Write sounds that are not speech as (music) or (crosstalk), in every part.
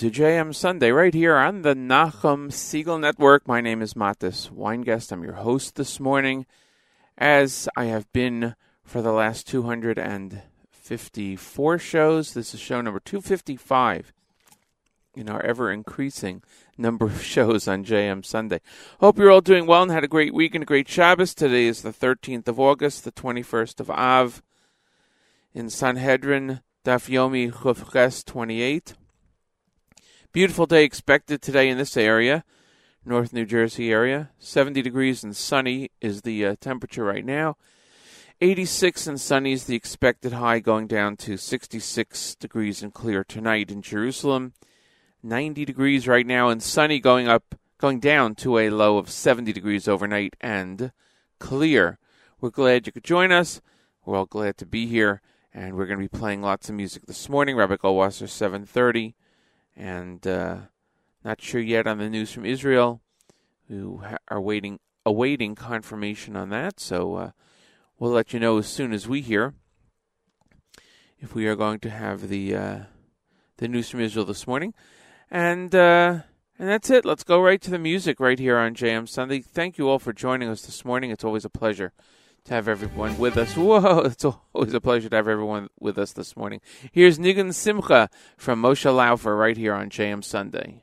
To JM Sunday right here on the Nachum Segal Network. My name is Matis Weingast. I'm your host this morning, as I have been for the last 254 shows. This is show number 255 in our ever increasing number of shows on JM Sunday. Hope you're all doing well and had a great week and a great Shabbos. Today is the 13th of August, the 21st of Av in Sanhedrin. Daf Yomi Chufches 28. Beautiful day expected today in this area, North New Jersey area. 70 degrees and sunny is the uh, temperature right now. 86 and sunny is the expected high, going down to 66 degrees and clear tonight in Jerusalem. 90 degrees right now and sunny, going up, going down to a low of 70 degrees overnight and clear. We're glad you could join us. We're all glad to be here and we're going to be playing lots of music this morning. Rabbi Goldwasser, 7.30, and uh, not sure yet on the news from Israel. We are waiting, awaiting confirmation on that, so uh, we'll let you know as soon as we hear if we are going to have the uh, the news from Israel this morning. And uh, and that's it. Let's go right to the music right here on JM Sunday. Thank you all for joining us this morning. It's always a pleasure to have everyone with us. Whoa, (laughs) it's always a pleasure to have everyone with us this morning. Here's Nigun Simcha from Moshe Laufer right here on JM Sunday.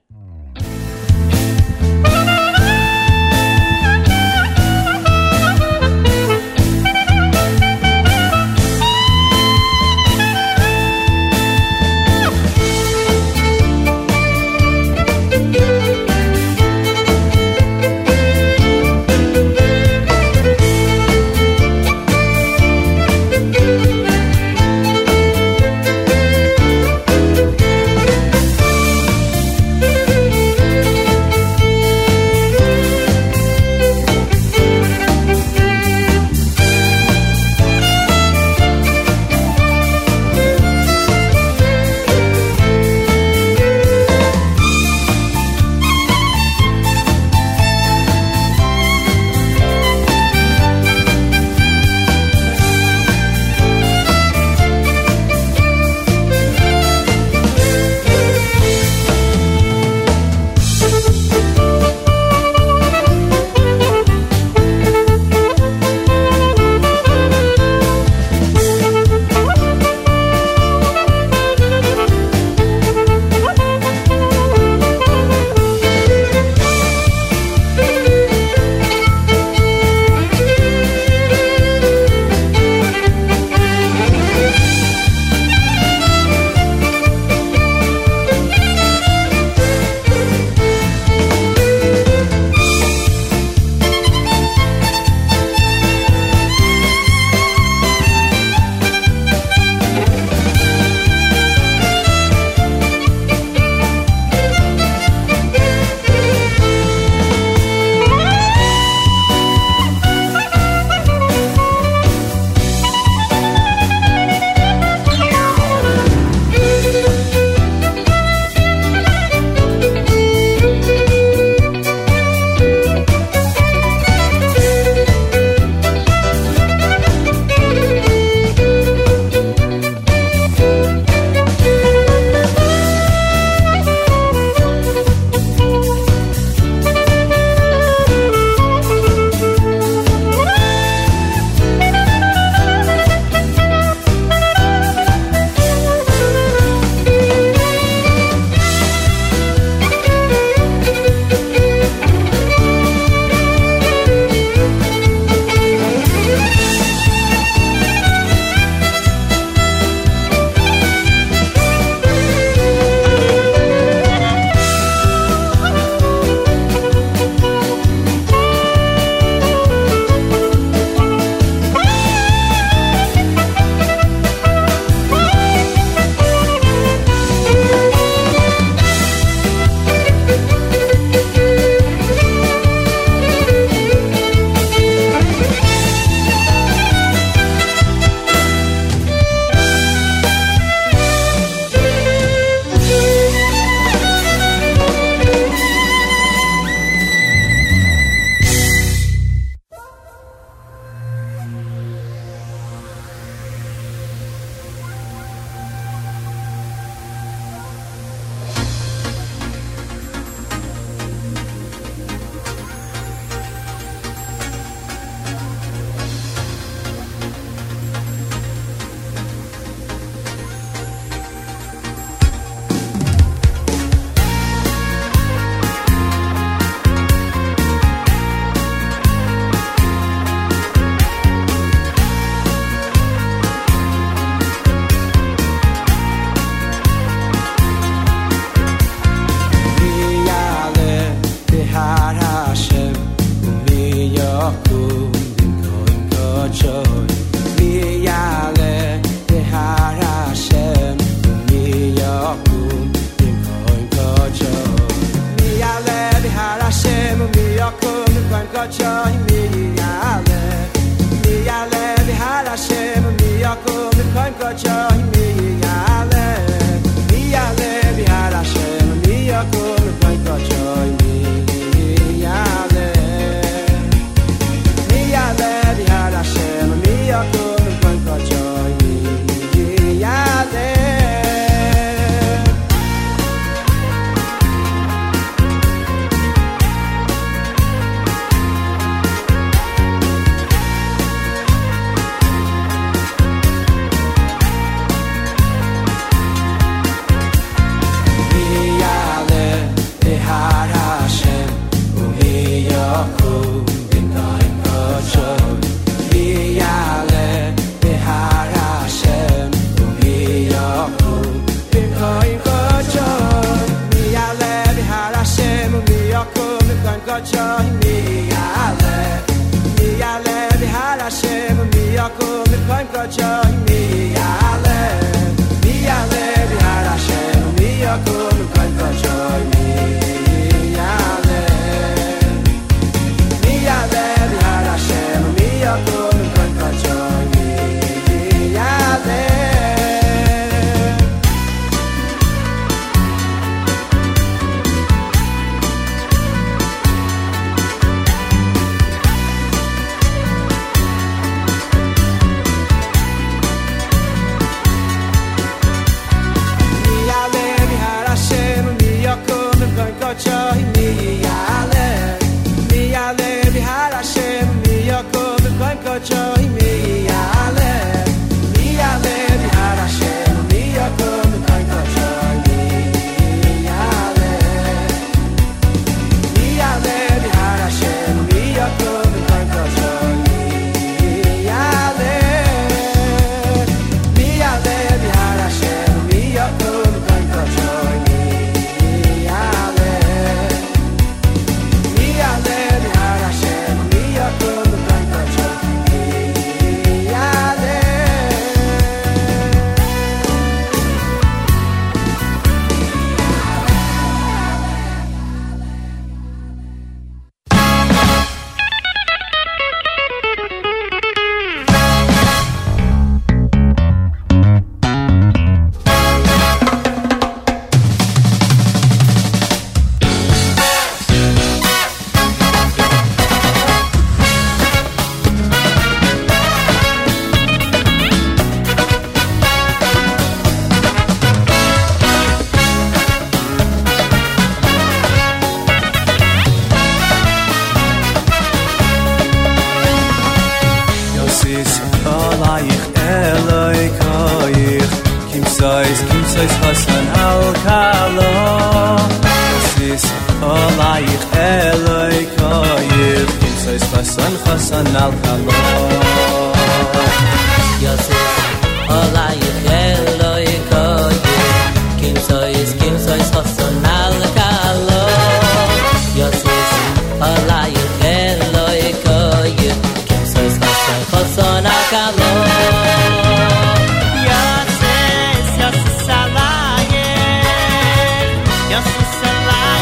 Georgia.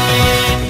Música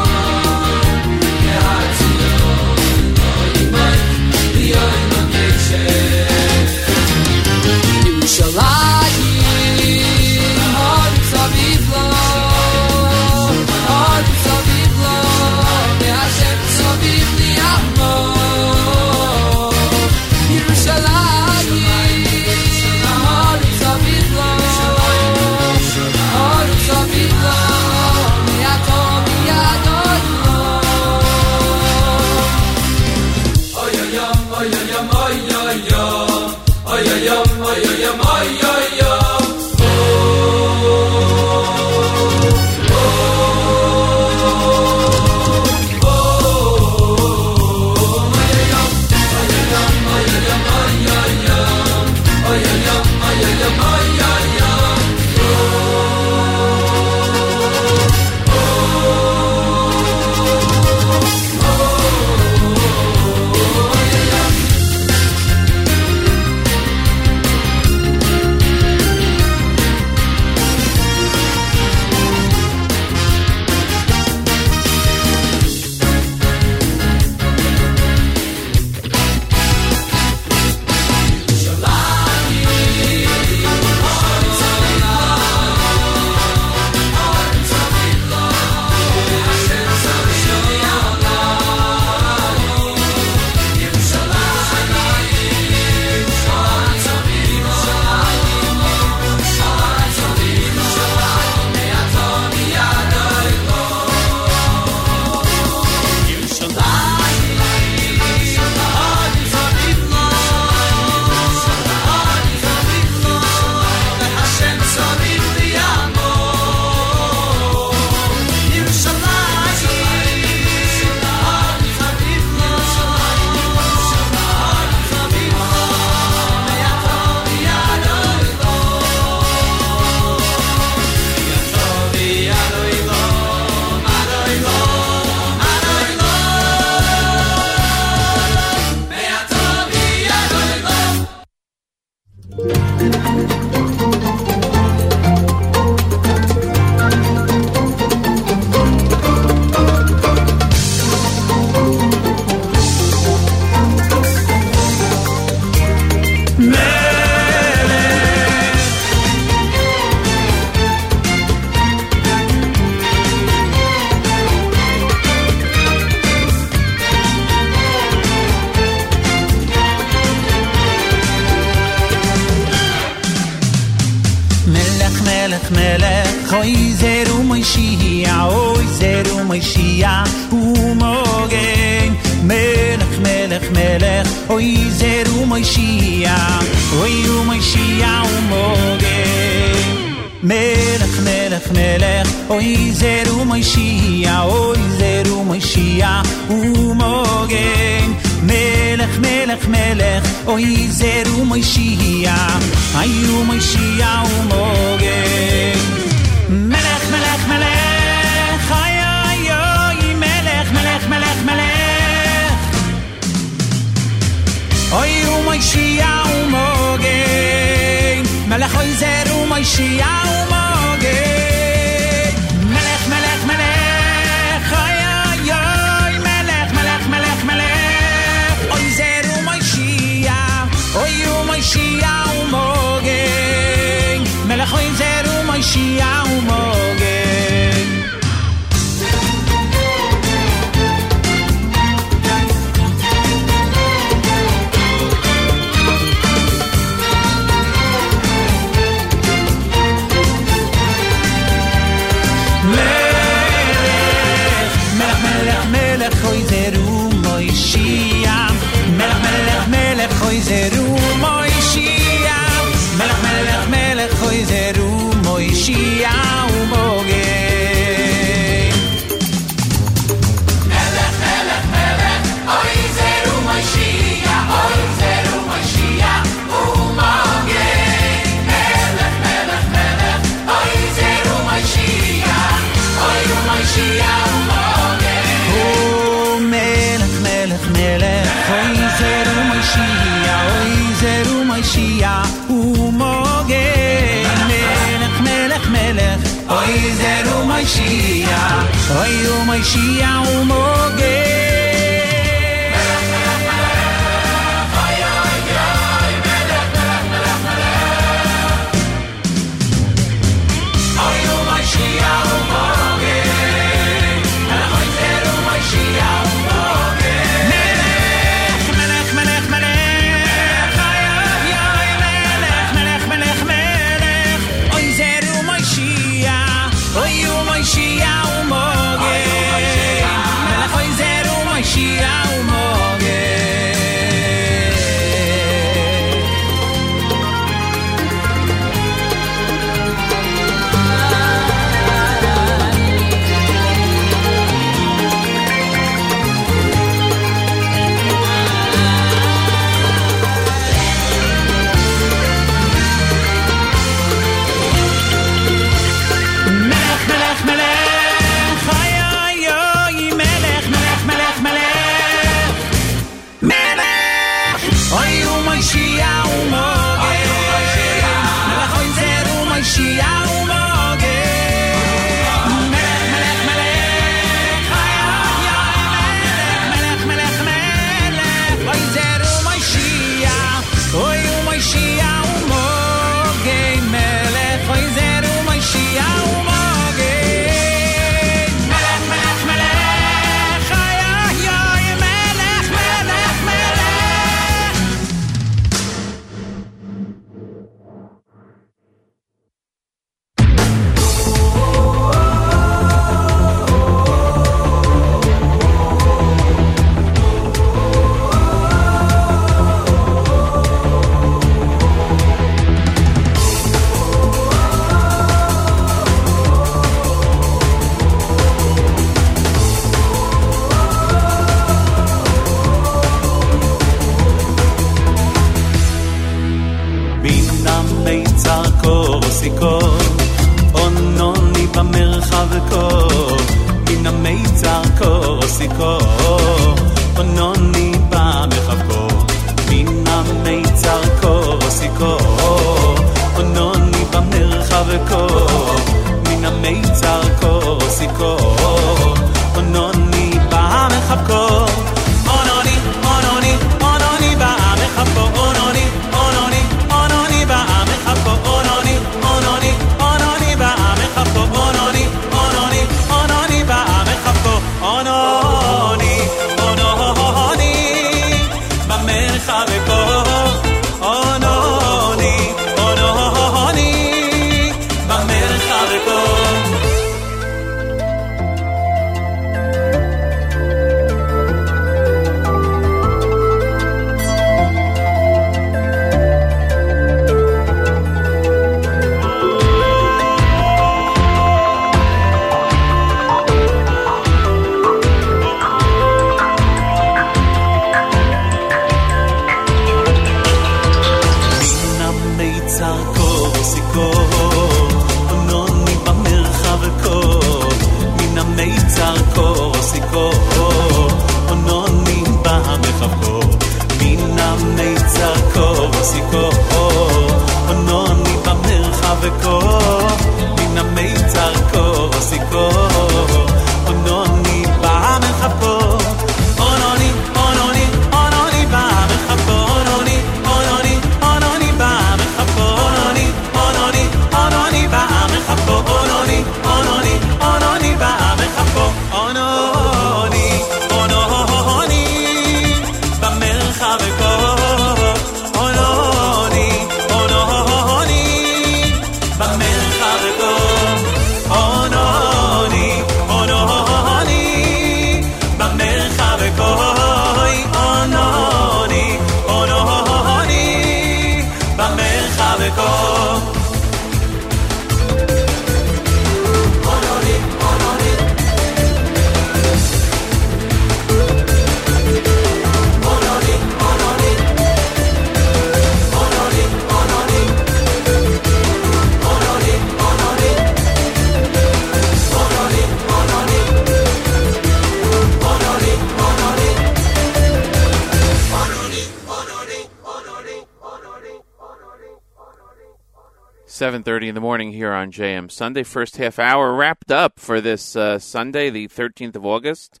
7.30 in the morning here on JM Sunday. First half hour wrapped up for this uh, Sunday, the 13th of August,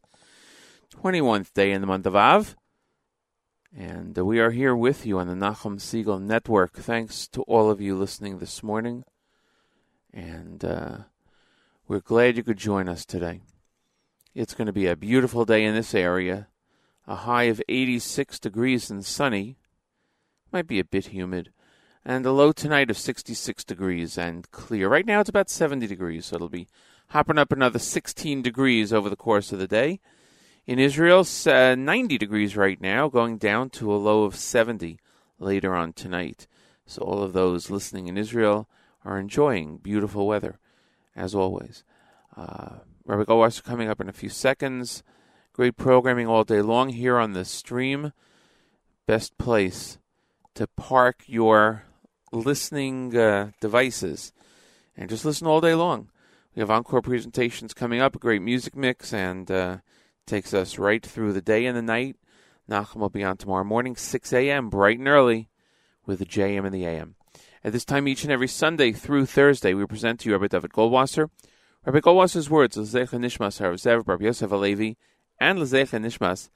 21st day in the month of Av. And uh, we are here with you on the Nachum Segal Network. Thanks to all of you listening this morning. And uh, we're glad you could join us today. It's going to be a beautiful day in this area. A high of 86 degrees and sunny. Might be a bit humid and a low tonight of 66 degrees and clear. Right now it's about 70 degrees, so it'll be hopping up another 16 degrees over the course of the day. In Israel, uh, 90 degrees right now, going down to a low of 70 later on tonight. So all of those listening in Israel are enjoying beautiful weather, as always. Uh, Rabbi Goldwasser coming up in a few seconds. Great programming all day long here on the stream. Best place to park your listening uh, devices and just listen all day long. We have encore presentations coming up, a great music mix, and uh, takes us right through the day and the night. Nachum will be on tomorrow morning, 6 a.m., bright and early, with the JM and the AM. At this time, each and every Sunday through Thursday, we present to you Rabbi David Goldwasser. Rabbi Goldwasser's words, Lezecha Nishmas Harav Rabbi Yosef Alevi, and Lezecha Nishmas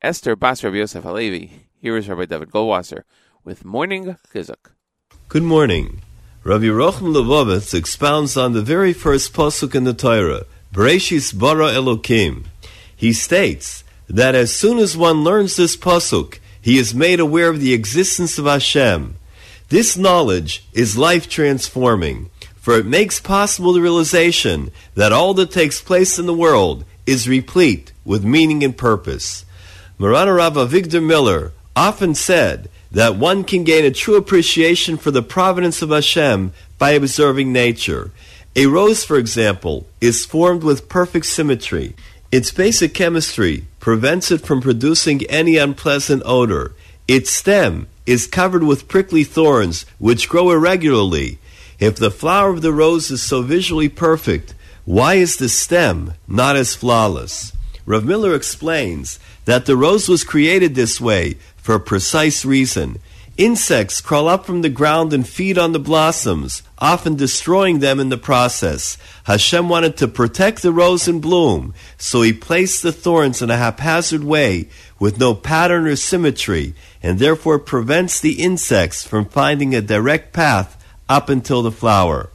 Esther Bas Rabbi Yosef Alevi. Here is Rabbi David Goldwasser with Morning Chizuk. Good morning. Rabbi Rocham Levovitz expounds on the very first pasuk in the Torah, Bereshis bara Elokim. He states that as soon as one learns this pasuk, he is made aware of the existence of Hashem. This knowledge is life transforming, for it makes possible the realization that all that takes place in the world is replete with meaning and purpose. Marana Rav Avigdor Miller often said that one can gain a true appreciation for the providence of Hashem by observing nature. A rose, for example, is formed with perfect symmetry. Its basic chemistry prevents it from producing any unpleasant odor. Its stem is covered with prickly thorns which grow irregularly. If the flower of the rose is so visually perfect, why is the stem not as flawless? Rav Miller explains that the rose was created this way for a precise reason. Insects crawl up from the ground and feed on the blossoms, often destroying them in the process. Hashem wanted to protect the rose in bloom, so he placed the thorns in a haphazard way with no pattern or symmetry, and therefore prevents the insects from finding a direct path up until the flower.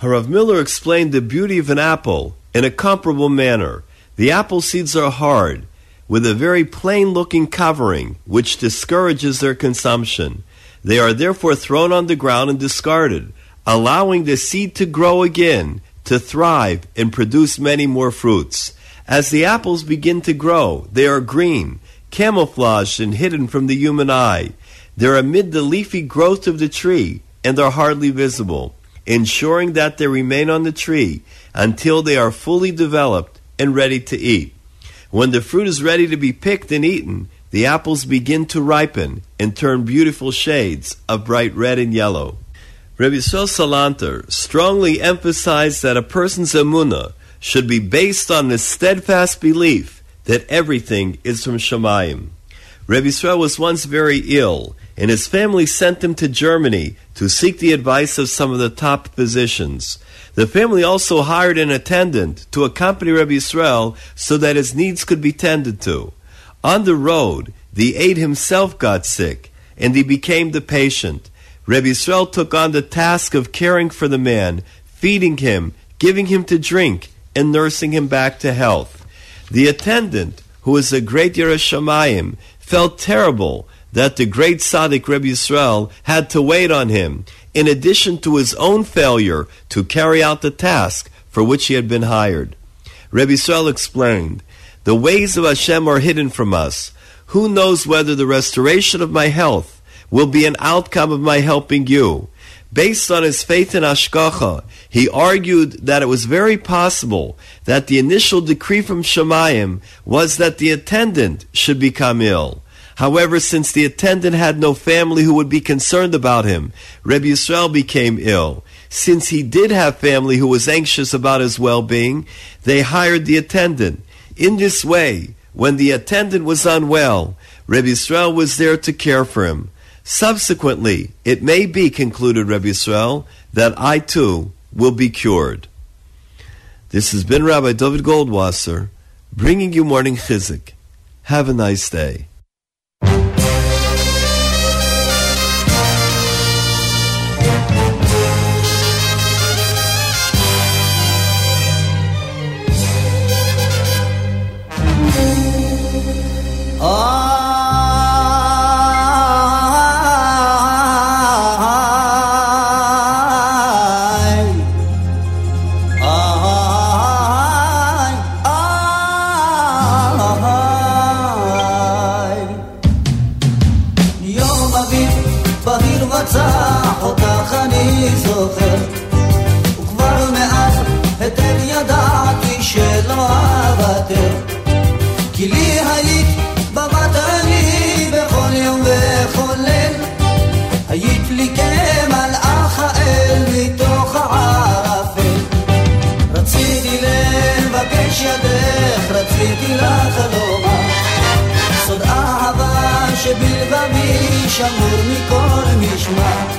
Harav Miller explained the beauty of an apple in a comparable manner. The apple seeds are hard, with a very plain looking covering, which discourages their consumption. They are therefore thrown on the ground and discarded, allowing the seed to grow again, to thrive, and produce many more fruits. As the apples begin to grow, they are green, camouflaged and hidden from the human eye. They're amid the leafy growth of the tree and are hardly visible, ensuring that they remain on the tree until they are fully developed and ready to eat. When the fruit is ready to be picked and eaten, the apples begin to ripen and turn beautiful shades of bright red and yellow. Rabbi Yisrael Salanter strongly emphasized that a person's emunah should be based on the steadfast belief that everything is from Shemayim. Rabbi Yisrael was once very ill, and his family sent him to Germany to seek the advice of some of the top physicians. The family also hired an attendant to accompany Rabbi Yisrael so that his needs could be tended to. On the road, the aide himself got sick, and he became the patient. Rabbi Yisrael took on the task of caring for the man, feeding him, giving him to drink, and nursing him back to health. The attendant, who was a great Yerushalayim, felt terrible that the great tzaddik Rabbi Yisrael had to wait on him in addition to his own failure to carry out the task for which he had been hired. Rabbi Yisrael explained, The ways of Hashem are hidden from us. Who knows whether the restoration of my health will be an outcome of my helping you? Based on his faith in Hashgacha, he argued that it was very possible that the initial decree from Shemayim was that the attendant should become ill. However, since the attendant had no family who would be concerned about him, Reb Yisrael became ill. Since he did have family who was anxious about his well-being, they hired the attendant. In this way, when the attendant was unwell, Reb Yisrael was there to care for him. Subsequently, it may be, concluded Reb Yisrael, that I too will be cured. This has been Rabbi David Goldwasser, bringing you morning chizuk. Have a nice day. שמור מכל משמר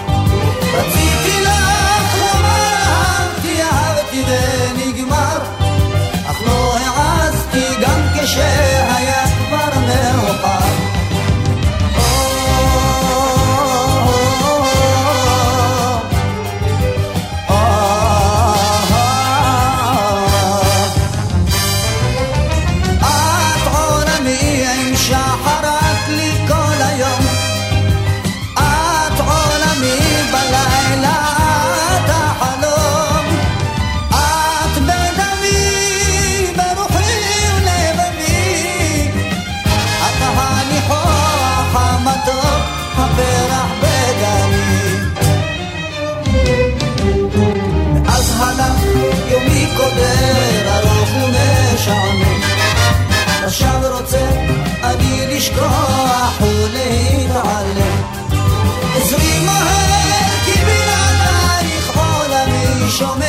show me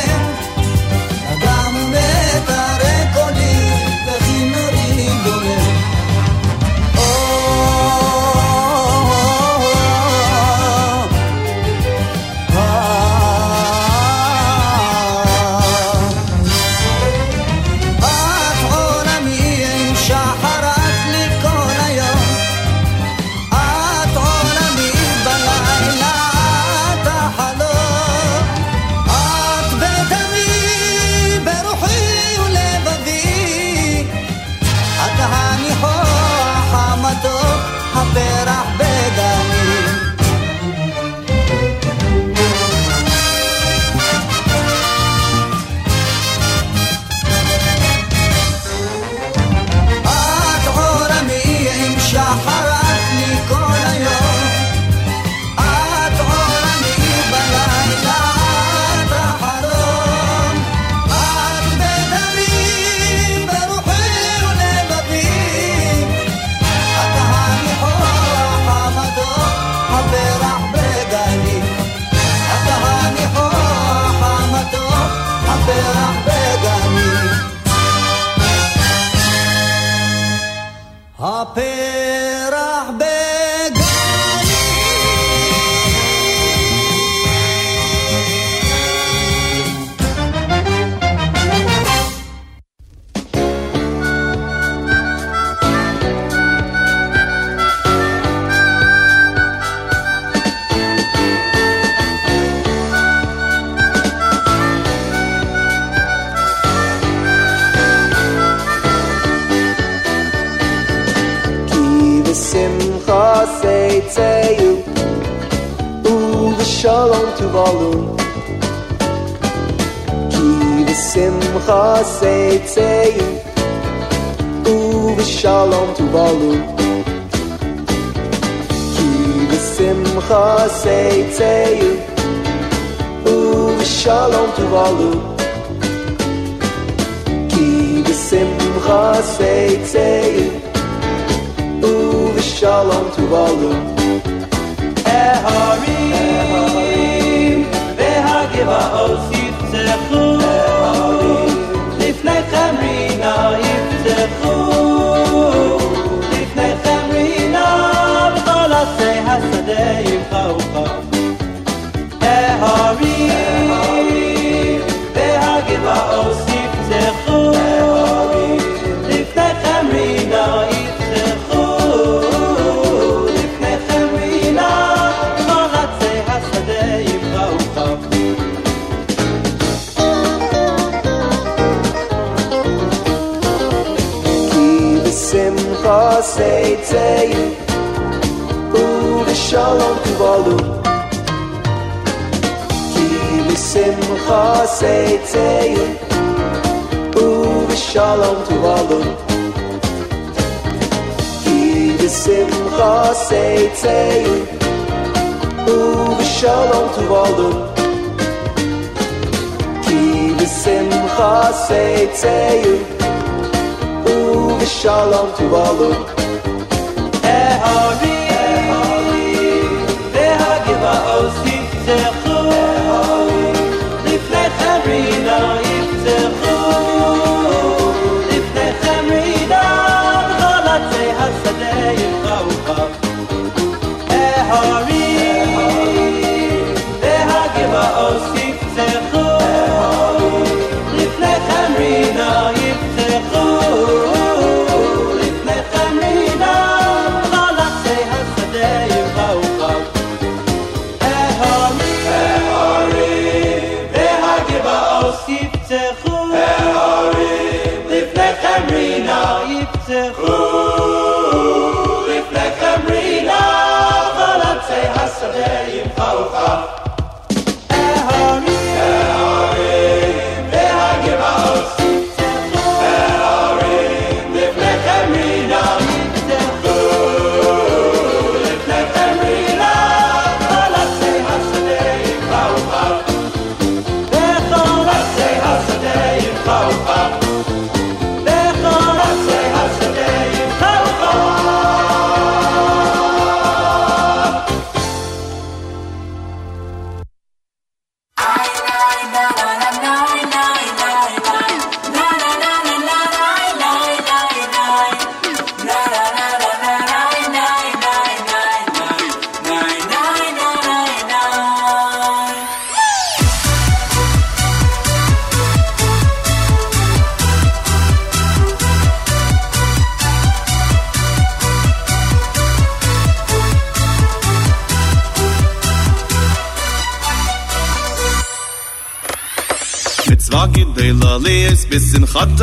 خط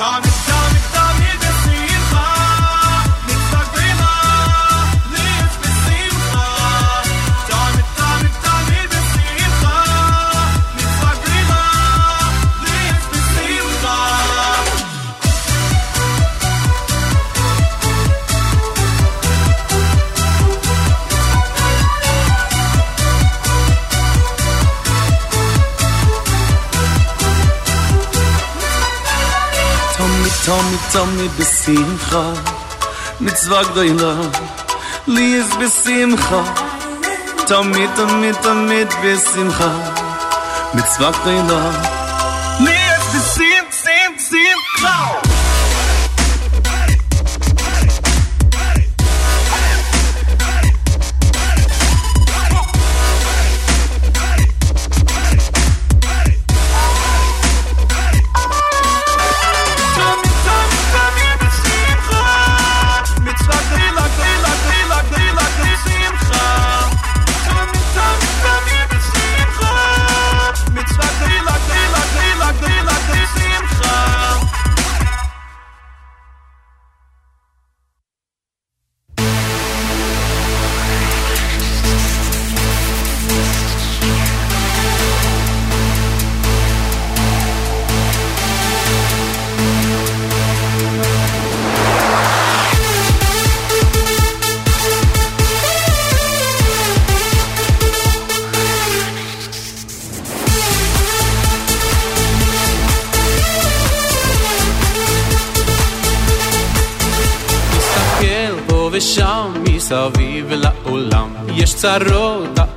Tamid, תמיד, תמיד בשמחה, מצווה גדולה, לי יש בשמחה. תמיד, תמיד, תמיד בשמחה, מצווה גדולה, לי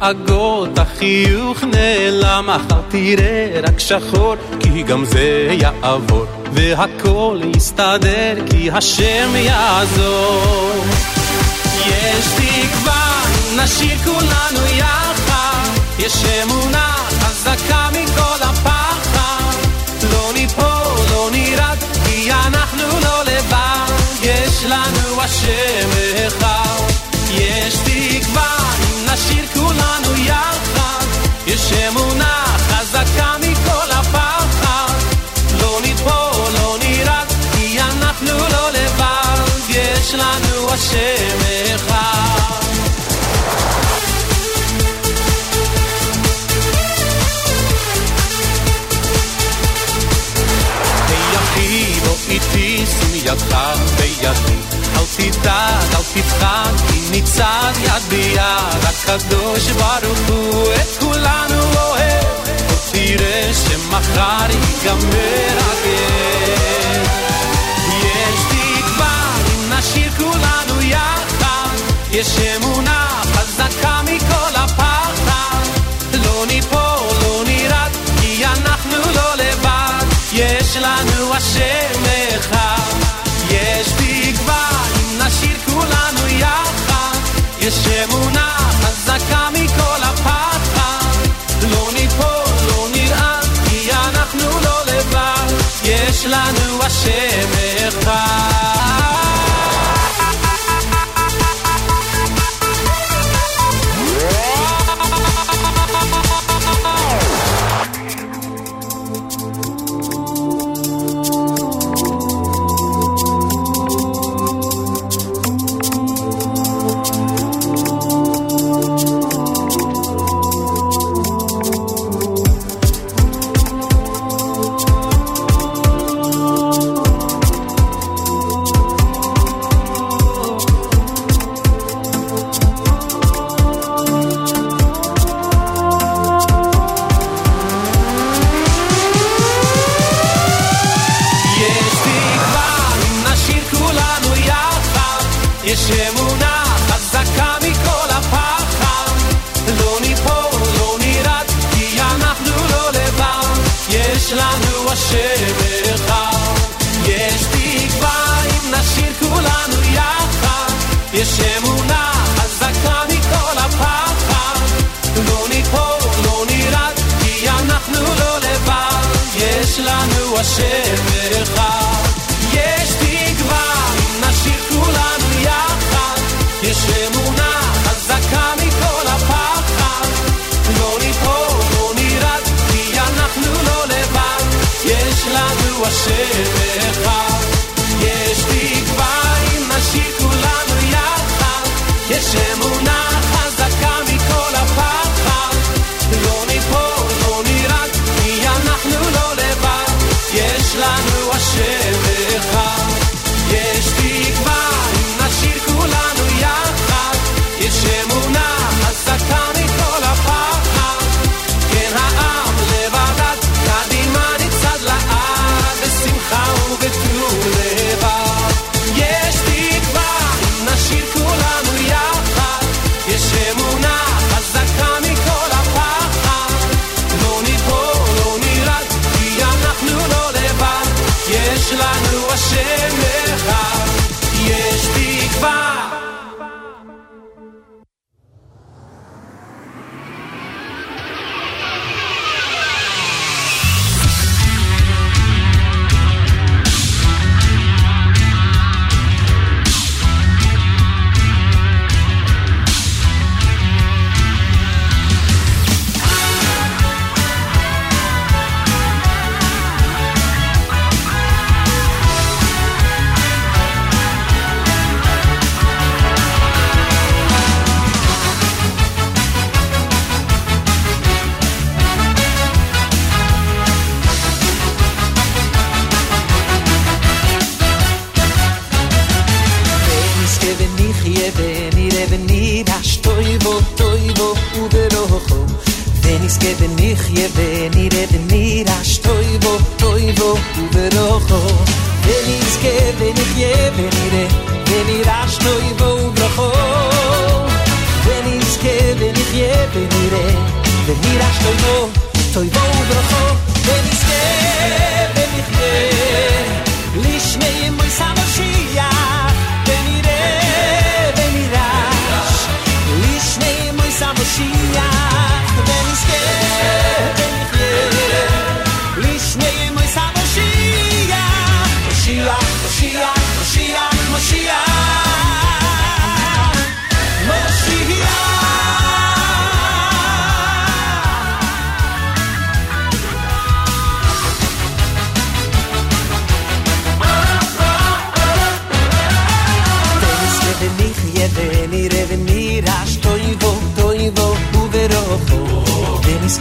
דאגות, החיוך נעלם מחר תראה רק שחור? כי גם זה יעבור והכל יסתדר כי השם יעזור. יש תקווה, נשאיר כולנו יחד. יש אמונה חזקה מכל הפחד. לא ניפול, לא נרד כי אנחנו לא לבד. יש לנו השם אחד. יש תקווה יחד יש אמונה חזקה מכל הפחד. לא נטפול, לא נרד כי אנחנו לא לבד. יש לנו השם אחד. בוא איתי, שים ידך תדאג, אל תפחד, כי נצעד יד ביד. הקדוש ברוך הוא את כולנו אוהב. תראה שמחר ייגמר הגר. יש תקווה אם נשאיר כולנו יחד. יש אמונה חזקה מכל הפחד. לא ניפול, לא נרד, כי אנחנו לא לבד. יש לנו השם אחד. יש אמונה חזקה מכל הפחד. לא ניפול, לא נרעד, כי אנחנו לא לבד. יש לנו השם אחד.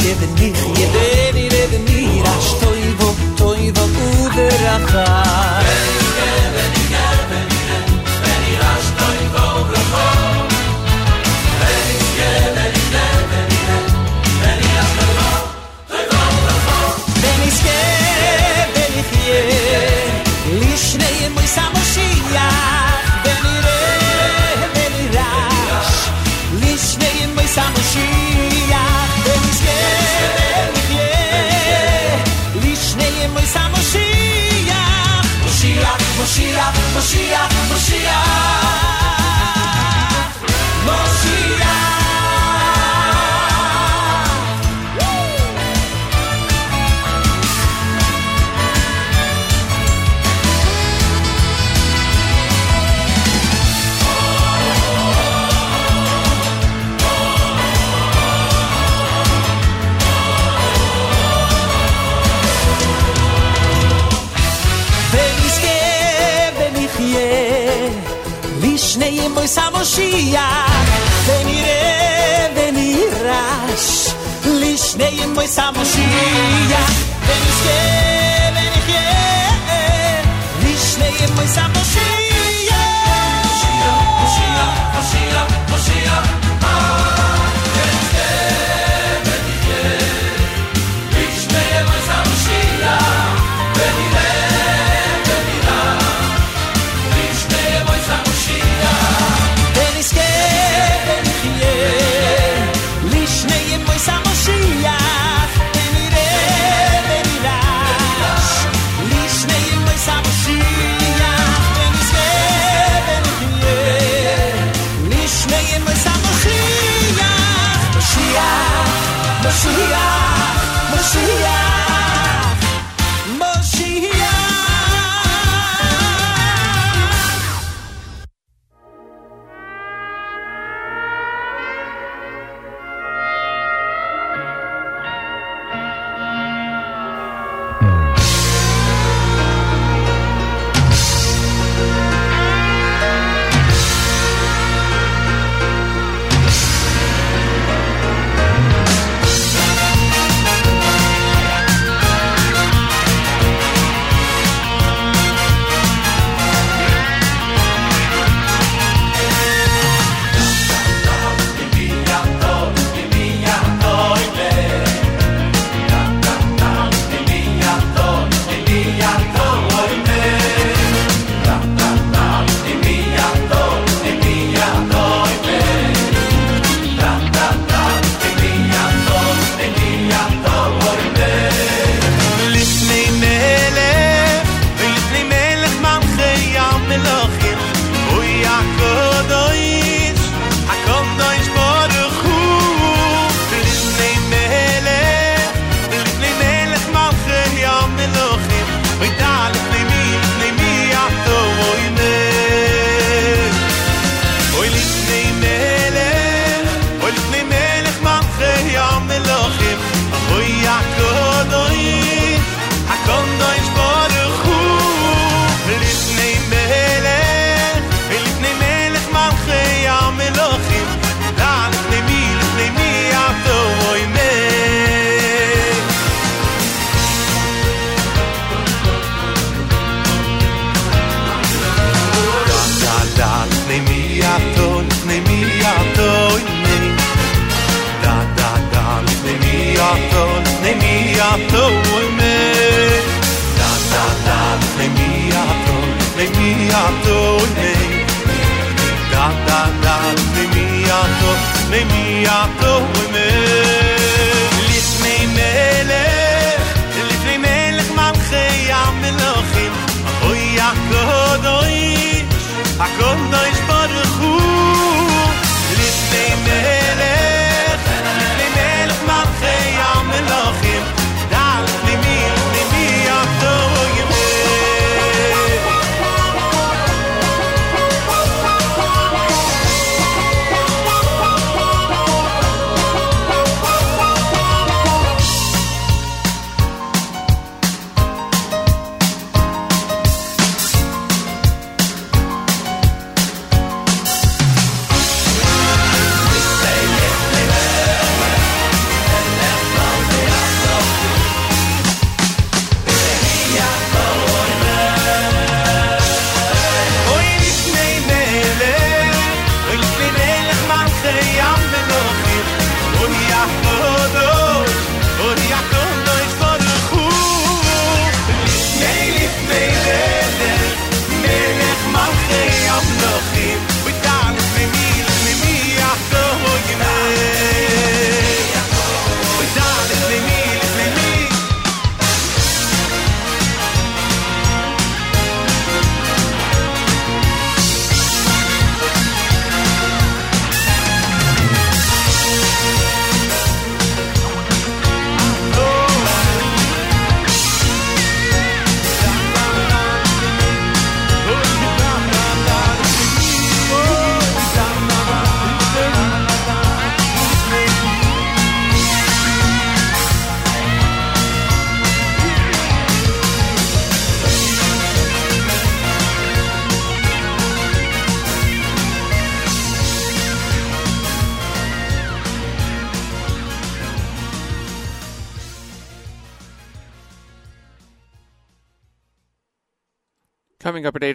giving me.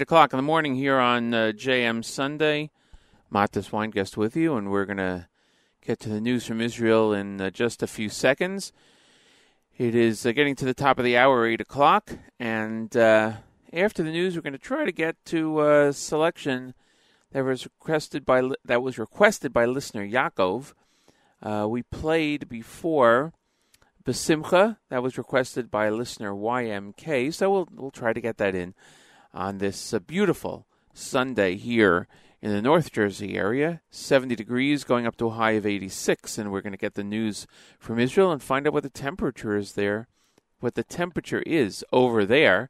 O'clock in the morning here on uh, JM Sunday, Matis Weingast with you, and we're going to get to the news from Israel in uh, just a few seconds. It is uh, getting to the top of the hour, 8 o'clock, and uh, after the news, we're going to try to get to a selection that was requested by that was requested by listener Yaakov. Uh, we played before Besimcha, that was requested by listener YMK, so we'll, we'll try to get that in on this uh, beautiful Sunday here in the North Jersey area. 70 degrees, going up to a high of 86, and we're going to get the news from Israel and find out what the temperature is there, what the temperature is over there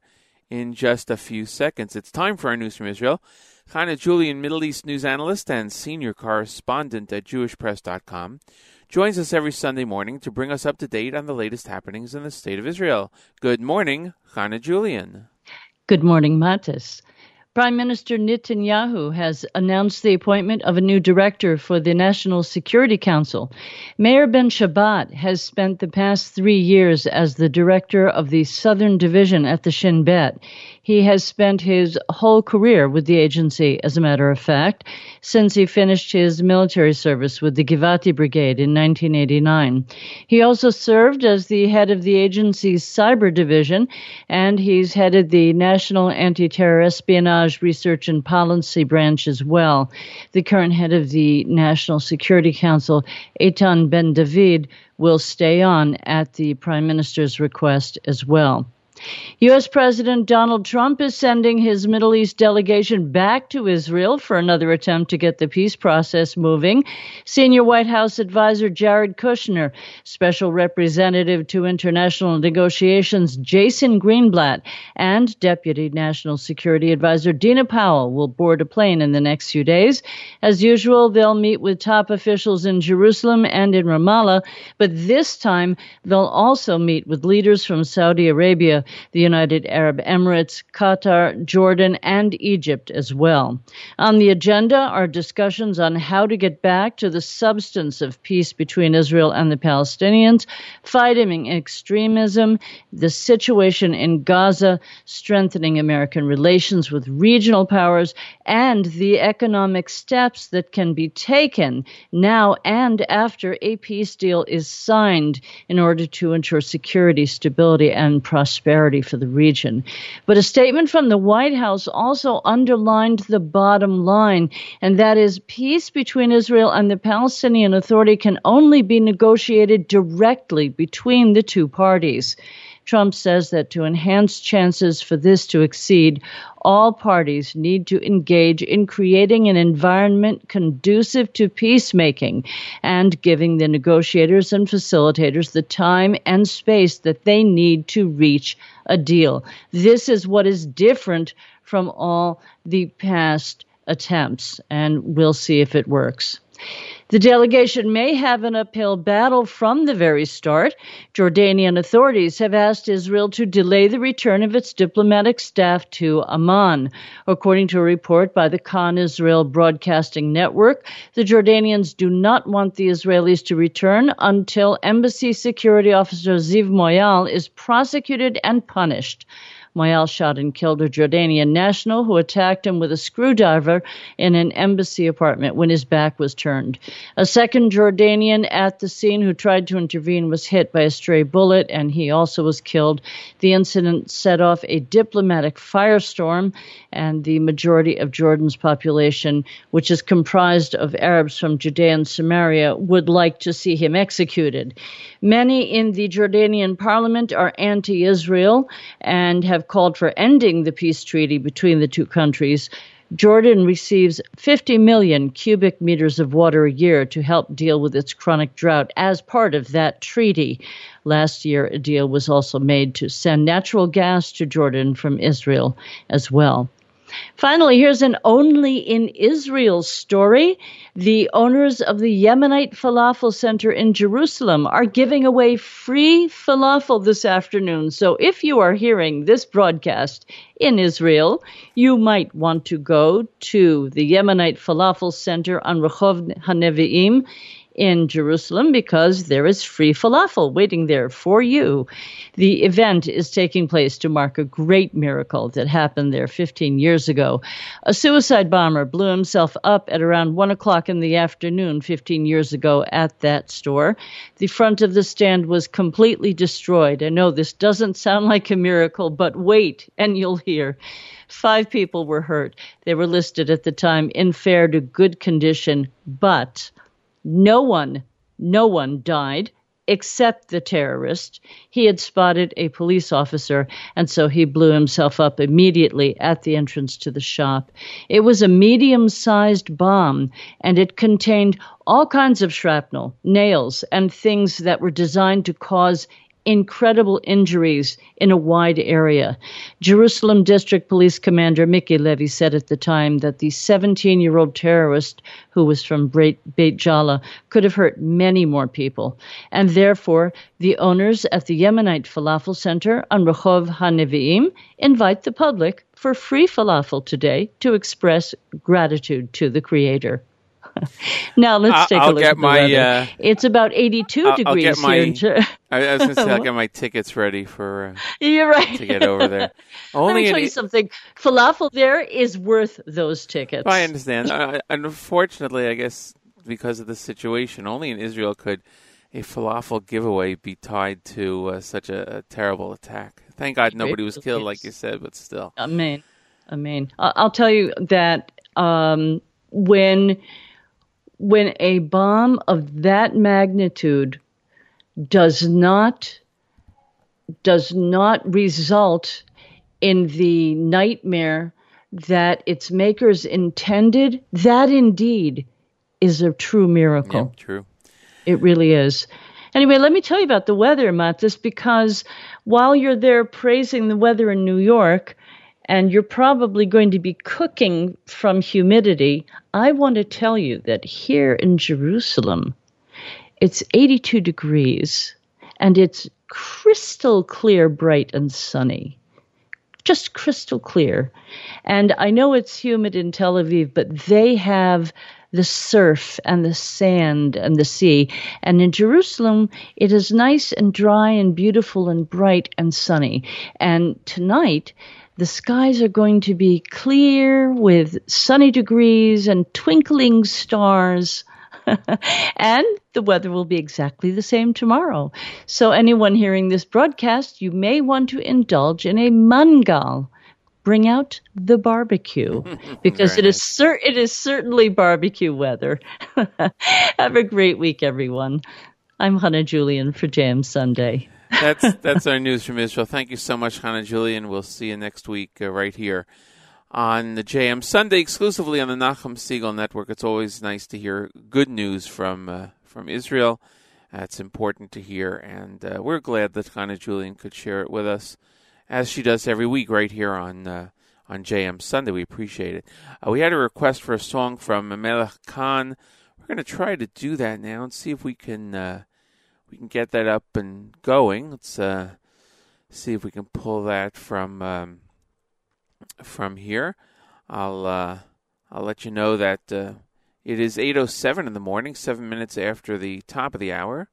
in just a few seconds. It's time for our news from Israel. Chana Julian, Middle East news analyst and senior correspondent at JewishPress.com, joins us every Sunday morning to bring us up to date on the latest happenings in the state of Israel. Good morning, Chana Julian. Good morning, Matis. Prime Minister Netanyahu has announced the appointment of a new director for the National Security Council. Meir Ben Shabbat has spent the past three years as the director of the Southern Division at the Shin Bet. He has spent his whole career with the agency, as a matter of fact, since he finished his military service with the Givati Brigade in 1989. He also served as the head of the agency's cyber division, and he's headed the National Anti-Terror Espionage Research and Policy Branch as well. The current head of the National Security Council, Eitan Ben David, will stay on at the Prime Minister's request as well. U.S. President Donald Trump is sending his Middle East delegation back to Israel for another attempt to get the peace process moving. Senior White House advisor Jared Kushner, Special Representative to International Negotiations Jason Greenblatt, and Deputy National Security Advisor Dina Powell will board a plane in the next few days. As usual, they'll meet with top officials in Jerusalem and in Ramallah, but this time they'll also meet with leaders from Saudi Arabia the United Arab Emirates, Qatar, Jordan, and Egypt as well. On the agenda are discussions on how to get back to the substance of peace between Israel and the Palestinians, fighting extremism, the situation in Gaza, strengthening American relations with regional powers, and the economic steps that can be taken now and after a peace deal is signed in order to ensure security, stability, and prosperity for the region. But a statement from the White House also underlined the bottom line, and that is peace between Israel and the Palestinian Authority can only be negotiated directly between the two parties. Trump says that to enhance chances for this to exceed, all parties need to engage in creating an environment conducive to peacemaking and giving the negotiators and facilitators the time and space that they need to reach a deal. This is what is different from all the past attempts, and we'll see if it works. The delegation may have an uphill battle from the very start. Jordanian authorities have asked Israel to delay the return of its diplomatic staff to Amman. According to a report by the Kan Israel Broadcasting Network, the Jordanians do not want the Israelis to return until Embassy Security Officer Ziv Moyal is prosecuted and punished. Moyal shot and killed a Jordanian national who attacked him with a screwdriver in an embassy apartment when his back was turned. A second Jordanian at the scene who tried to intervene was hit by a stray bullet and he also was killed. The incident set off a diplomatic firestorm, and the majority of Jordan's population, which is comprised of Arabs from Judea and Samaria, would like to see him executed. Many in the Jordanian parliament are anti Israel and have called for ending the peace treaty between the two countries. Jordan receives 50 million cubic meters of water a year to help deal with its chronic drought as part of that treaty. Last year, a deal was also made to send natural gas to Jordan from Israel as well. Finally, here's an only in Israel story. The owners of the Yemenite Falafel Center in Jerusalem are giving away free falafel this afternoon. So if you are hearing this broadcast in Israel, you might want to go to the Yemenite Falafel Center on Rehov Hanevi'im in Jerusalem because there is free falafel waiting there for you. The event is taking place to mark a great miracle that happened there 15 years ago. A suicide bomber blew himself up at around 1 o'clock in the afternoon 15 years ago at that store. The front of the stand was completely destroyed. I know this doesn't sound like a miracle, but wait and you'll hear. Five people were hurt. They were listed at the time in fair to good condition, but no one, no one died except the terrorist. He had spotted a police officer, and so he blew himself up immediately at the entrance to the shop. It was a medium sized bomb, and it contained all kinds of shrapnel, nails, and things that were designed to cause incredible injuries in a wide area. Jerusalem District Police Commander Mickey Levy said at the time that the 17 year old terrorist who was from Beit Jala could have hurt many more people. And therefore, the owners at the Yemenite Falafel Center on Rehov HaNevi'im invite the public for free falafel today to express gratitude to the Creator. Now let's take I'll a look get at the my, weather. uh, it's about 82 I'll, I'll degrees get my. here. I, I was going to say I'll (laughs) get my tickets ready for uh, You're right. to get over there. (laughs) Let Only me tell you something. Falafel there is worth those tickets. I understand. uh, unfortunately, I guess because of the situation, only in Israel could a falafel giveaway be tied to uh, such a, a terrible attack. Thank God nobody was killed, like you said, but still. I mean, I- mean, I'll tell you that um, when when a bomb of that magnitude does not does not result in the nightmare that its makers intended, that indeed is a true miracle. True. It really is. Anyway, let me tell you about the weather, Matis, because while you're there praising the weather in New York, and you're probably going to be cooking from humidity, I want to tell you that here in Jerusalem, it's 82 degrees and it's crystal clear, bright, and sunny. Just crystal clear. And I know it's humid in Tel Aviv, but they have the surf and the sand and the sea. And in Jerusalem, it is nice and dry and beautiful and bright and sunny. And tonight, the skies are going to be clear with sunny degrees and twinkling stars. (laughs) and the weather will be exactly the same tomorrow. So, anyone hearing this broadcast, you may want to indulge in a mangal. Bring out the barbecue (laughs) because it is cer- it is certainly barbecue weather. (laughs) Have a great week, everyone. I'm Hannah Julian for JM Sunday. That's that's our news from Israel. Thank you so much, Hannah Julian. We'll see you next week uh, right here on the JM Sunday exclusively on the Nachum Segal Network. It's always nice to hear good news from uh, from Israel. Uh, it's important to hear, and uh, we're glad that Hannah Julian could share it with us, as she does every week right here on uh, on JM Sunday. We appreciate it. Uh, we had a request for a song from Melech Khan. We're going to try to do that now and see if we can we can get that up and going. Let's uh, see if we can pull that from um, from here. I'll uh, I'll let you know that uh, it is 8:07 in the morning, seven minutes after the top of the hour,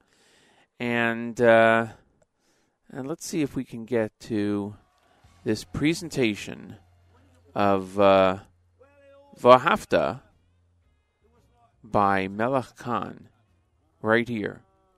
and uh, and let's see if we can get to this presentation of uh, Vahafta by Melech Khan right here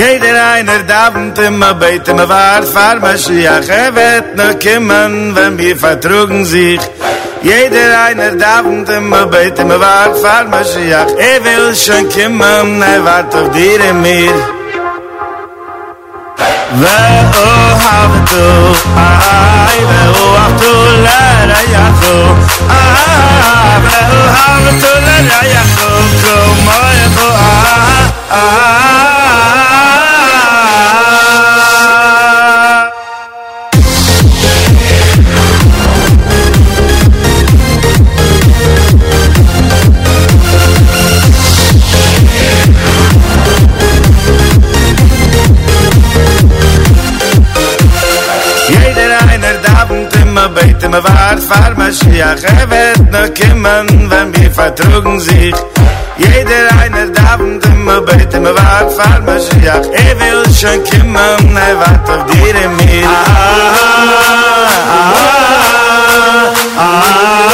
Jeder einer davent immer beten, er war Pharmaschiach, er wird noch kommen, wenn wir vertrugen sich. Jeder einer davent immer beten, er war Pharmaschiach, er will schon kommen, er wart auf dir und mir. ואוהבתו, איי, ואוהבתו לרעייתו, אה, ואוהבתו לרעייתו, כמו יבוא, אה, bete me war fahr Mashiach Er wird noch wenn wir vertrugen sich Jeder einer davent immer bete me war fahr Mashiach Er will schon kommen, er wart auf dir in mir Ah, ah,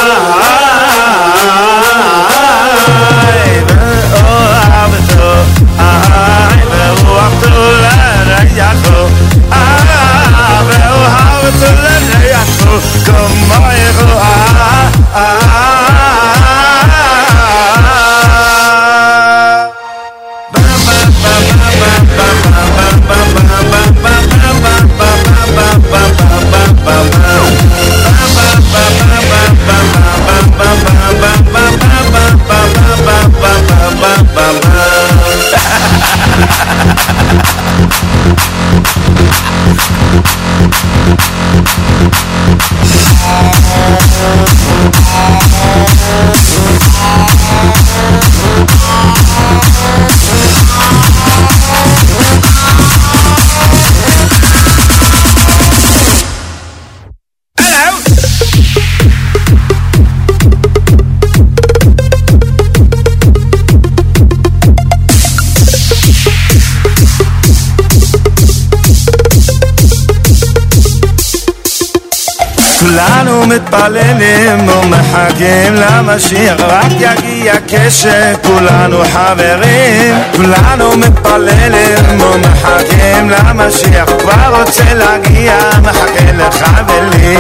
I, I, I, Thank you. מתפללים ומחכים למשיח רק יגיע כשכולנו חברים. כולנו מתפללים ומחכים למשיח כבר רוצה להגיע מחכה לך ולי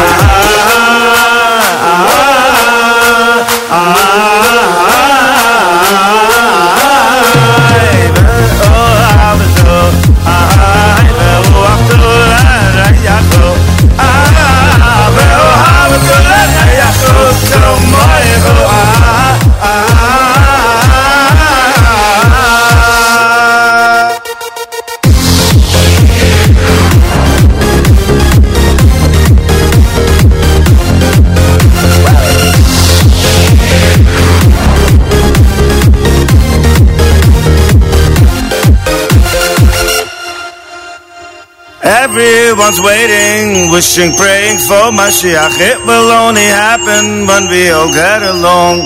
waiting, wishing, praying for Mashiach. It will only happen when we all get along.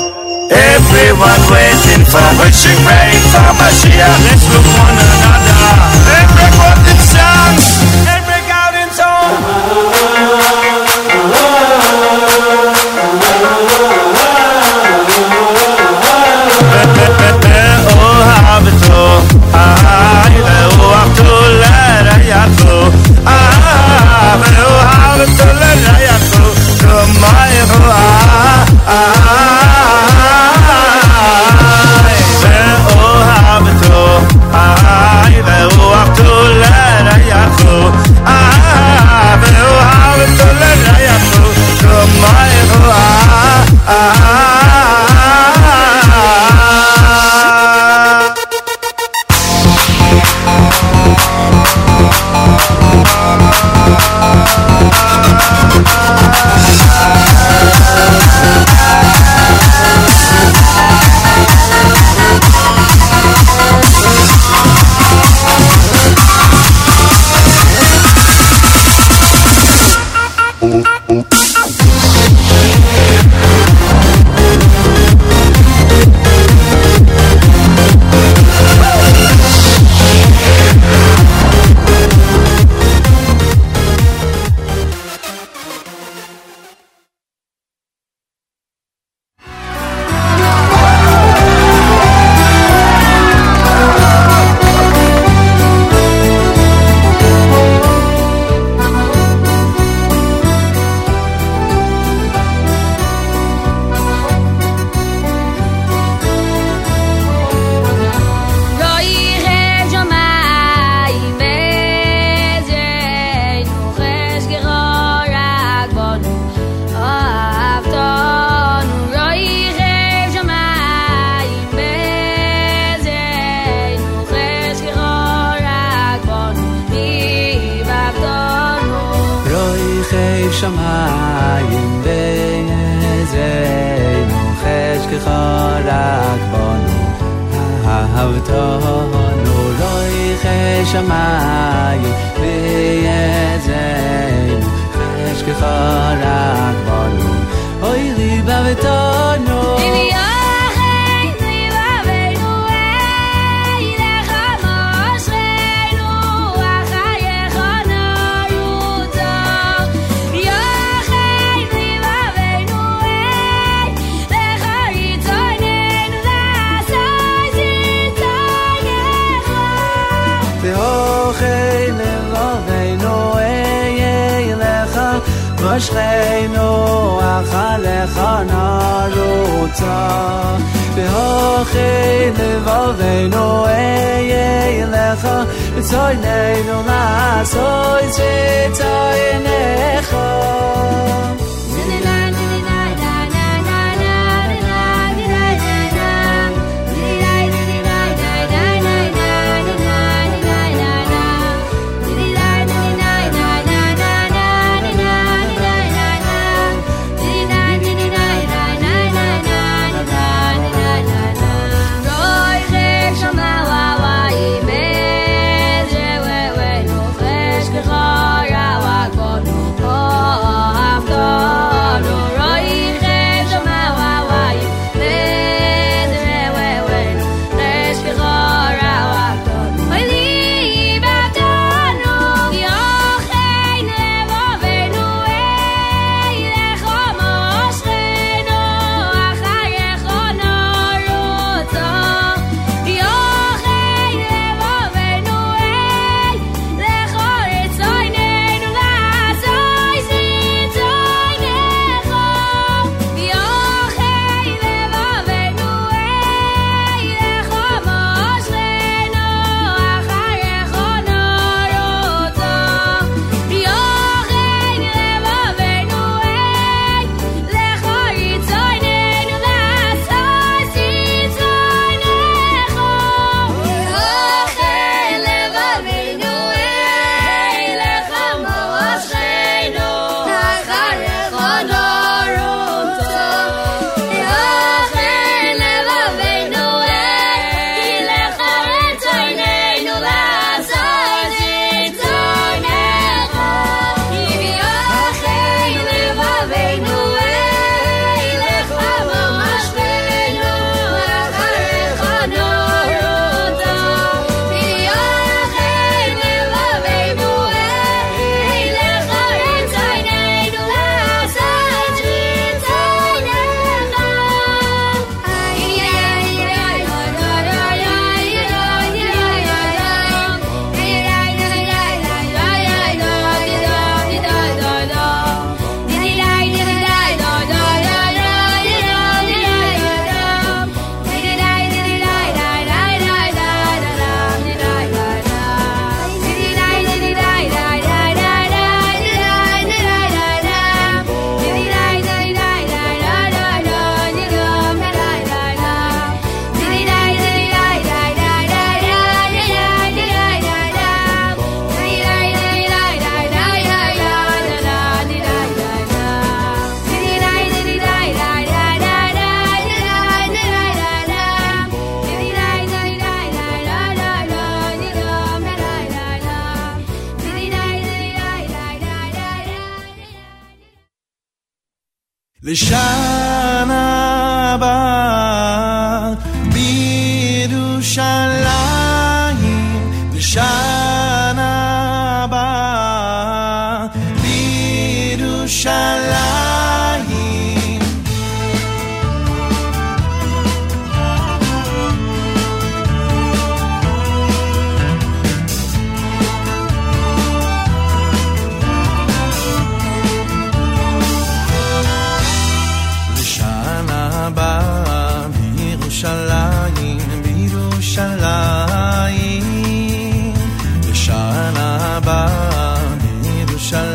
Everyone waiting for, wishing, praying for Mashiach. Let's one.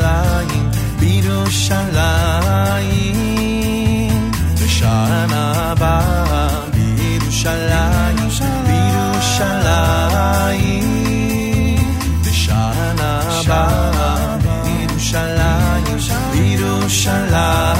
בירושלים, בירושלים, בשנה הבאה, בירושלים, בירושלים, בשנה הבאה, בירושלים, בירושלים.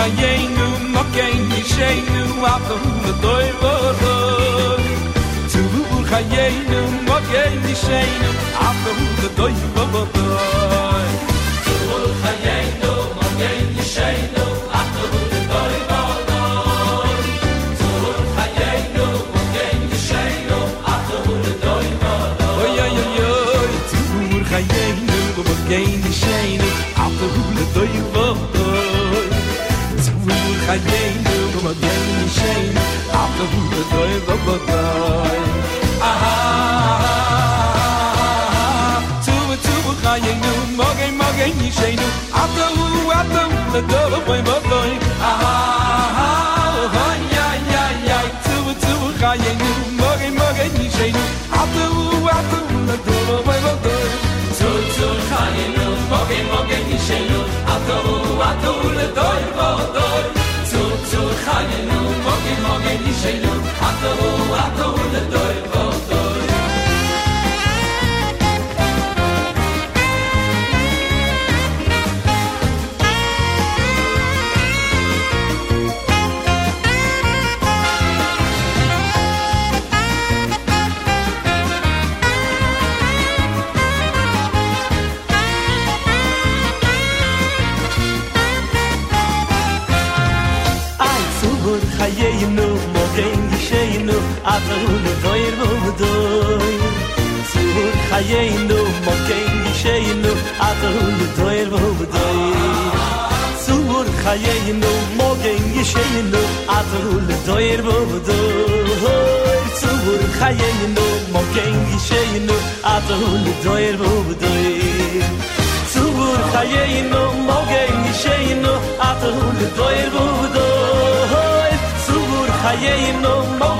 khaynu mo kein di shaynu af de hule doy vorot zu ur khaynu mo kein di shaynu af de hule doy vorot zu ur khaynu mo kein di shaynu af de doy vorot zu ur khaynu mo di shaynu af de doy vorot oy oy oy zu di shaynu af de hule doy khay dey kum a gen mi shey af de hut doy do aha tu tu bu nu mo gen mo gen nu af de hut af de hut de aha ha ya ya ya tu tu bu nu mo gen mo gen nu af de hut af de hut de tu tu khay nu nu de doy אַן די נו פוק אין מאַמעלישיילו אַ קאַטאָ אַ und feuer wohl du so khayn du mo kein geshayn du at und feuer wohl du so khayn du mo kein geshayn du at und feuer wohl du so khayn du mo kein geshayn du at und feuer wohl du so khayn du mo kein geshayn du at feuer wohl du so khayn mo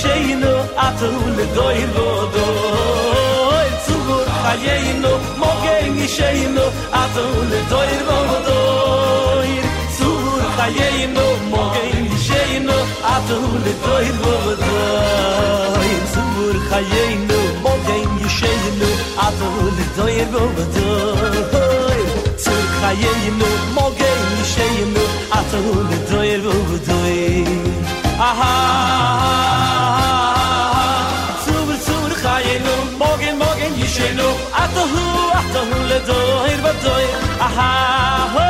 sheino atu le doy vodo zugur hayeino mogen sheino atu le doy vodo zugur hayeino mogen sheino atu le doy vodo zugur hayeino mogen sheino atu le doy vodo zugur hayeino mogen sheino atu le doy vodo aha shenu morgen morgen ye shenu at the hu at the hu le do hir va do aha ho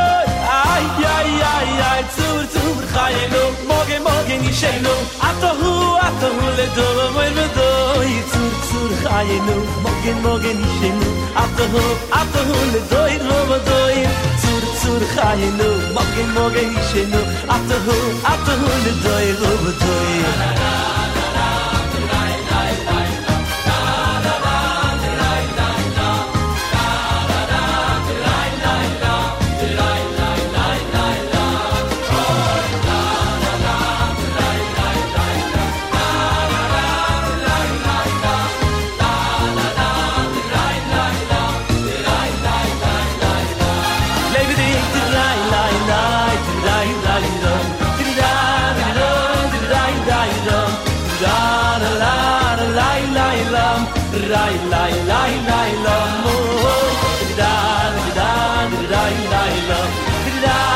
ay ay ay ay zu zu khaylo morgen morgen ye shenu at the hu at the hu le do hir va do zu zu khaylo morgen morgen ye shenu at the hu at the hu le do hir va do zu zu khaylo morgen morgen ye shenu at the hu le do hir love.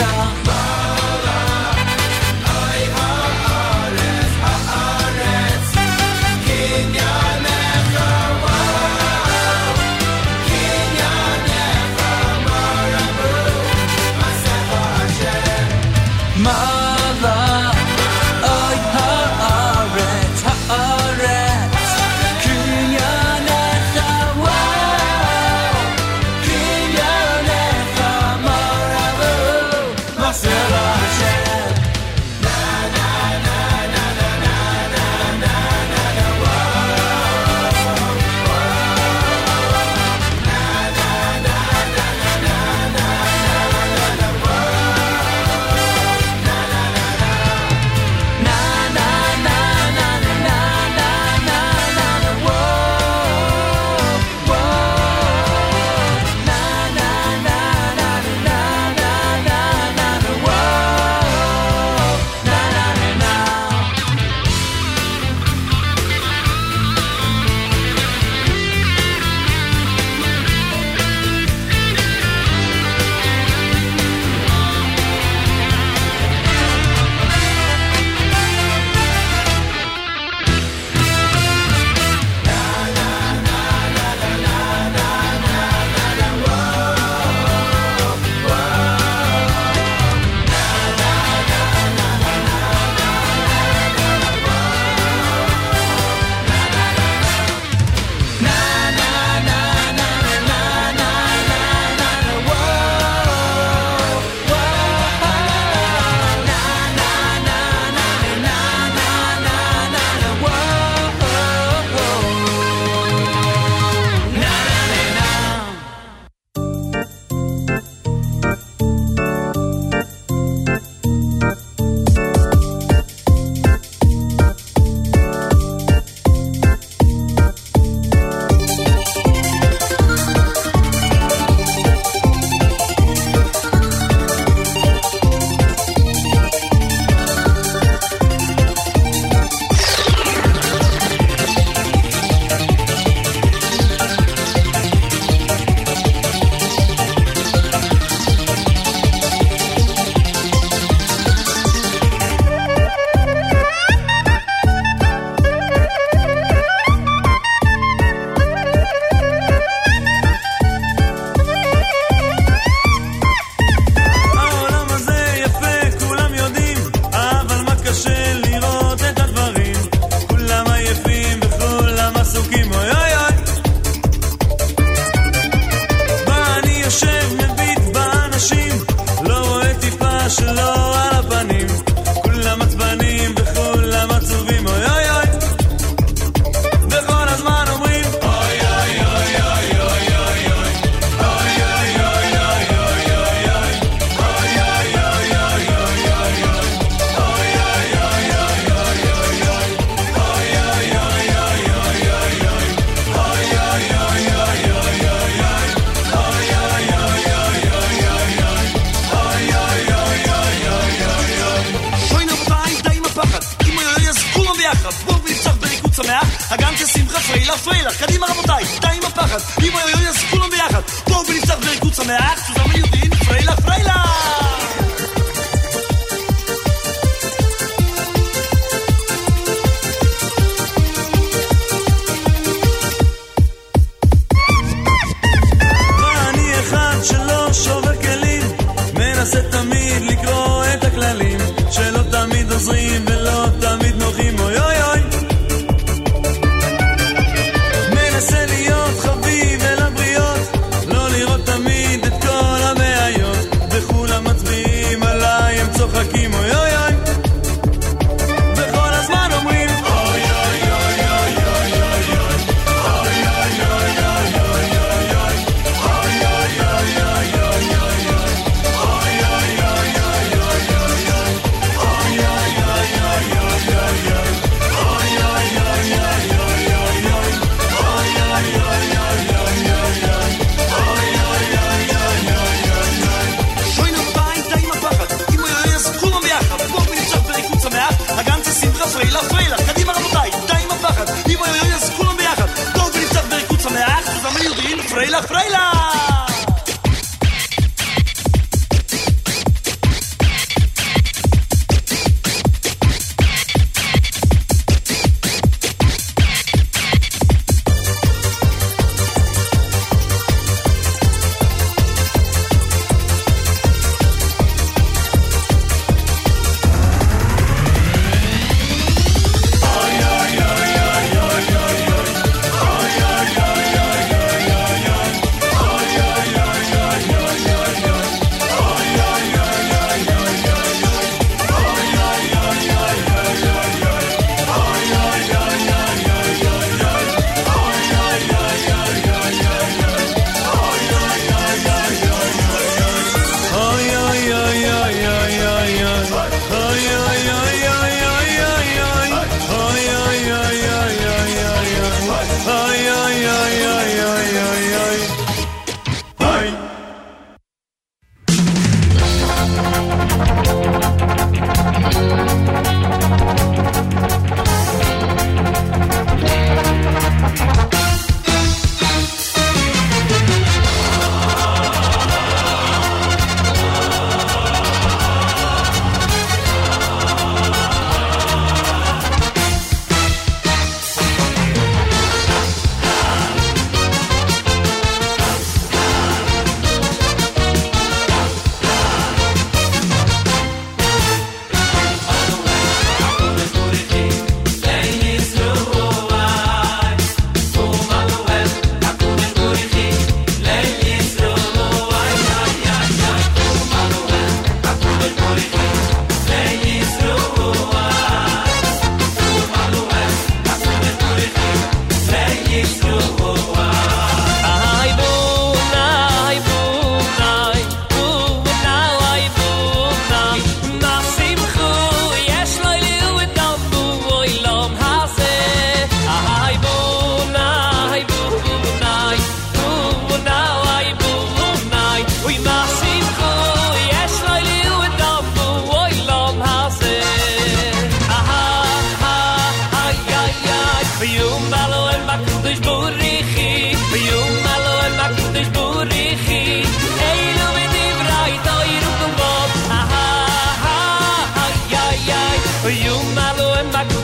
Yeah.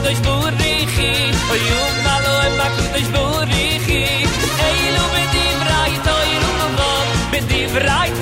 kudish burichi oy yom malo em ba kudish burichi ey lo mit di vray toy lo mit di vray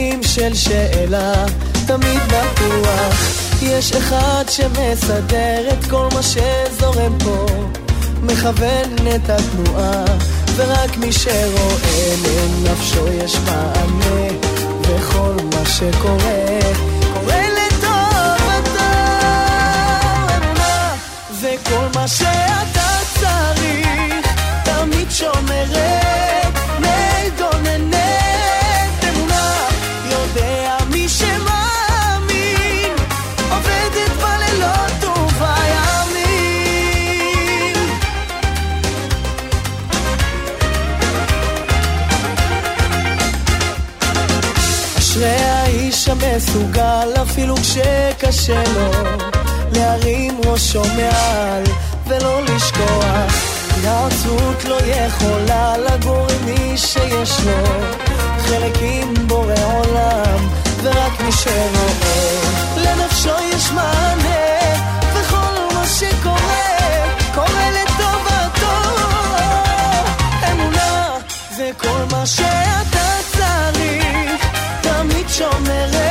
סימנים של שאלה, תמיד בטוח. יש אחד שמסדר את כל מה שזורם פה, מכוון את התנועה, ורק מי שרואה לנפשו יש מענה, וכל מה שקורה, קורה לטובתו. אמונה, וכל מה שאתה צריך, תמיד שומרת, מגוננת האיש המסוגל אפילו כשקשה לו להרים ראשו מעל ולא לשכוח. התייעצות לא יכולה לגור עם מי שיש לו. חלק עם בורא עולם ורק מי שרואה לנפשו יש מענה וכל מה שקורה קורה לטובתו. אמונה זה כל מה שאתה צריך תמיד שומרת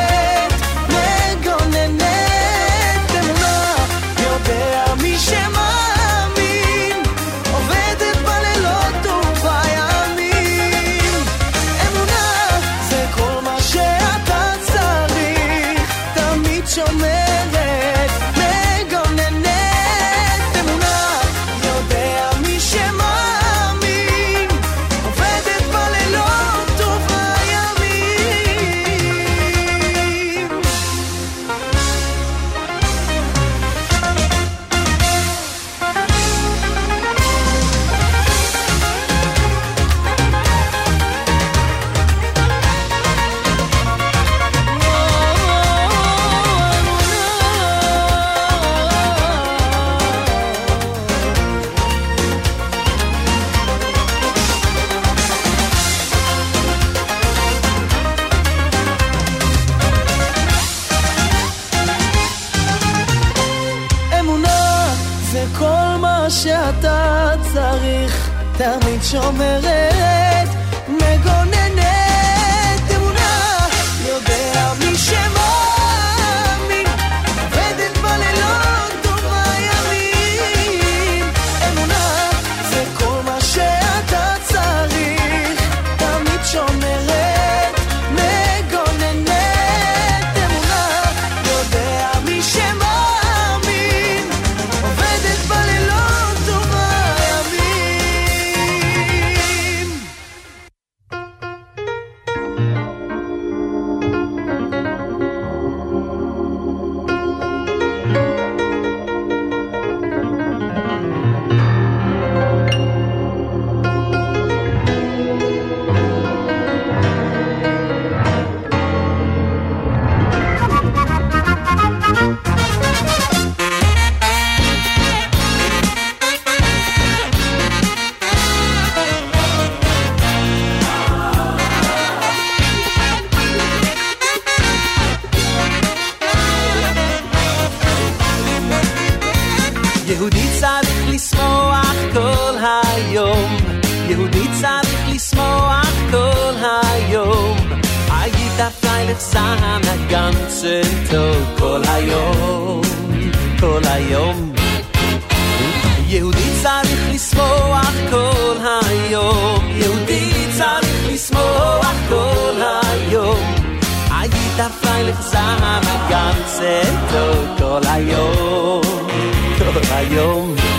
פרייlich sein den ganzen Tag, כל היום, כל היום. יהודי צריך לשמוח כל היום, יהודי צריך לשמוח כל היום. היית פרייlich sein den ganzen Tag, כל היום, כל היום.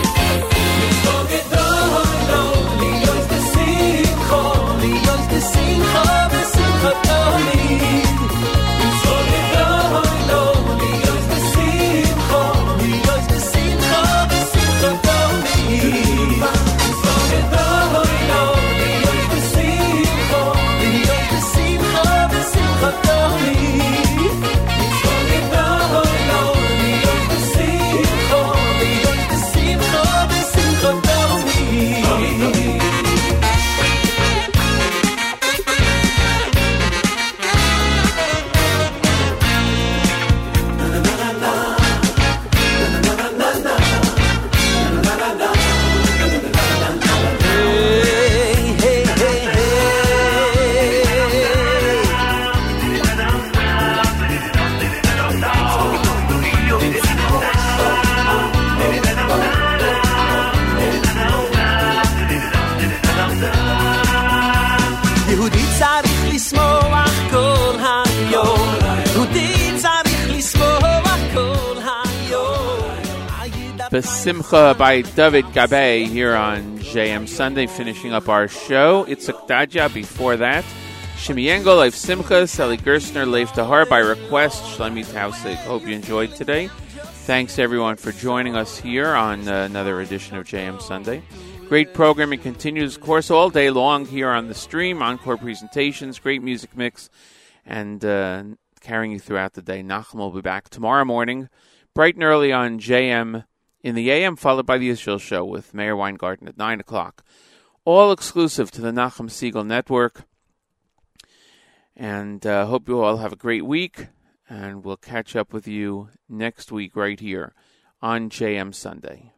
Besimcha by David Gabe here on JM Sunday, finishing up our show. It's Daja before that. Shimi Engel, Leif Simcha, Sally Gerstner, Leif Tahar by request, Shlomi Tausig. Hope you enjoyed today. Thanks everyone for joining us here on uh, another edition of JM Sunday. Great programming continues, of course, all day long here on the stream, encore presentations, great music mix, and uh, carrying you throughout the day. Nachum will be back tomorrow morning, bright and early on JM in the AM, followed by the Israel Show with Meir Weingarten at 9 o'clock. All exclusive to the Nachum Segal Network. And uh, hope you all have a great week, and we'll catch up with you next week right here on JM Sunday.